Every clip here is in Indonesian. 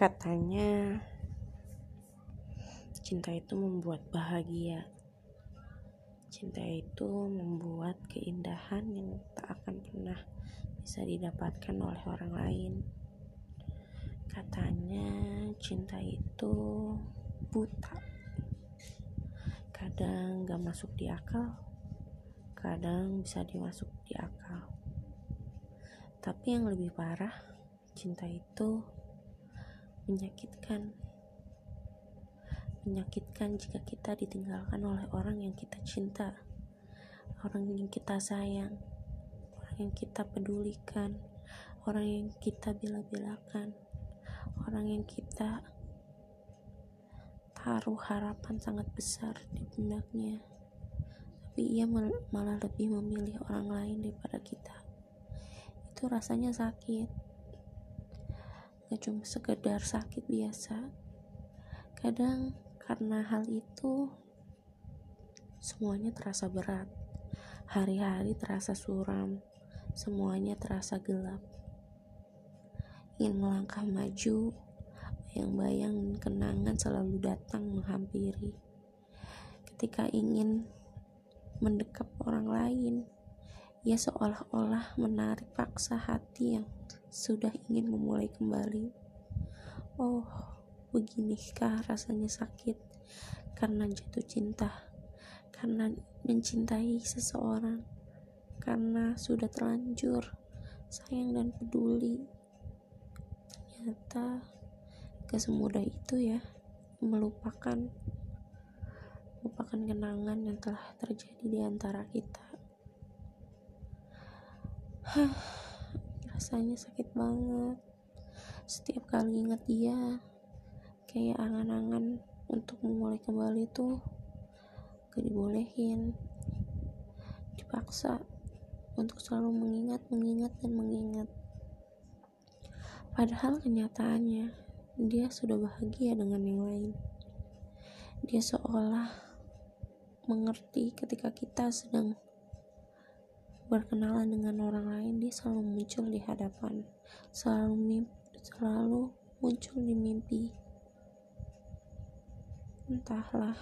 Katanya, cinta itu membuat bahagia. Cinta itu membuat keindahan yang tak akan pernah bisa didapatkan oleh orang lain. Katanya, cinta itu buta. Kadang gak masuk di akal, kadang bisa dimasuk di akal. Tapi yang lebih parah, cinta itu menyakitkan. Menyakitkan jika kita ditinggalkan oleh orang yang kita cinta, orang yang kita sayang, orang yang kita pedulikan, orang yang kita bila-bilakan, orang yang kita taruh harapan sangat besar di pundaknya. Tapi ia malah lebih memilih orang lain daripada kita. Itu rasanya sakit gak cuma sekedar sakit biasa. Kadang karena hal itu semuanya terasa berat. Hari-hari terasa suram semuanya terasa gelap. Ingin melangkah maju bayang-bayang kenangan selalu datang menghampiri. Ketika ingin mendekap orang lain ia seolah-olah menarik paksa hati yang sudah ingin memulai kembali. Oh, beginikah rasanya sakit karena jatuh cinta, karena mencintai seseorang, karena sudah terlanjur sayang dan peduli. Ternyata gak itu ya melupakan melupakan kenangan yang telah terjadi di antara kita. Huh rasanya sakit banget. Setiap kali ingat dia kayak angan-angan untuk memulai kembali tuh gak dibolehin. Dipaksa untuk selalu mengingat mengingat dan mengingat. Padahal kenyataannya dia sudah bahagia dengan yang lain. Dia seolah mengerti ketika kita sedang berkenalan dengan orang lain dia selalu muncul di hadapan selalu mimpi, selalu muncul di mimpi. Entahlah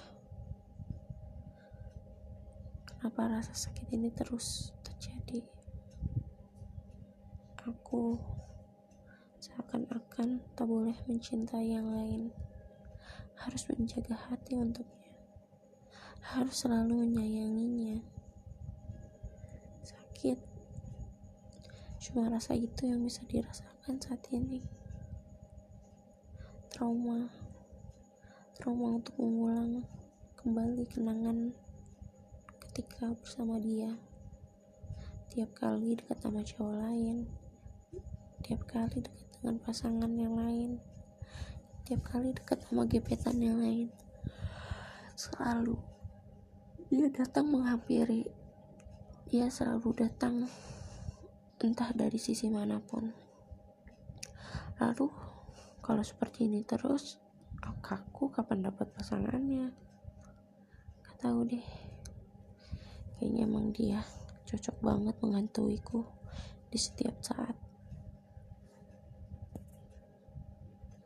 kenapa rasa sakit ini terus terjadi. Aku seakan-akan tak boleh mencintai yang lain. Harus menjaga hati untuknya. Harus selalu menyayanginya sakit. Cuma rasa itu yang bisa dirasakan saat ini. Trauma. Trauma untuk mengulang kembali kenangan ketika bersama dia. Tiap kali dekat sama cowok lain. Tiap kali dekat dengan pasangan yang lain. Tiap kali dekat sama gebetan yang lain. Selalu dia datang menghampiri dia selalu datang entah dari sisi mana pun. Lalu kalau seperti ini terus aku kapan dapat pasangannya? Gak tahu deh. Kayaknya emang dia cocok banget menghantuiku di setiap saat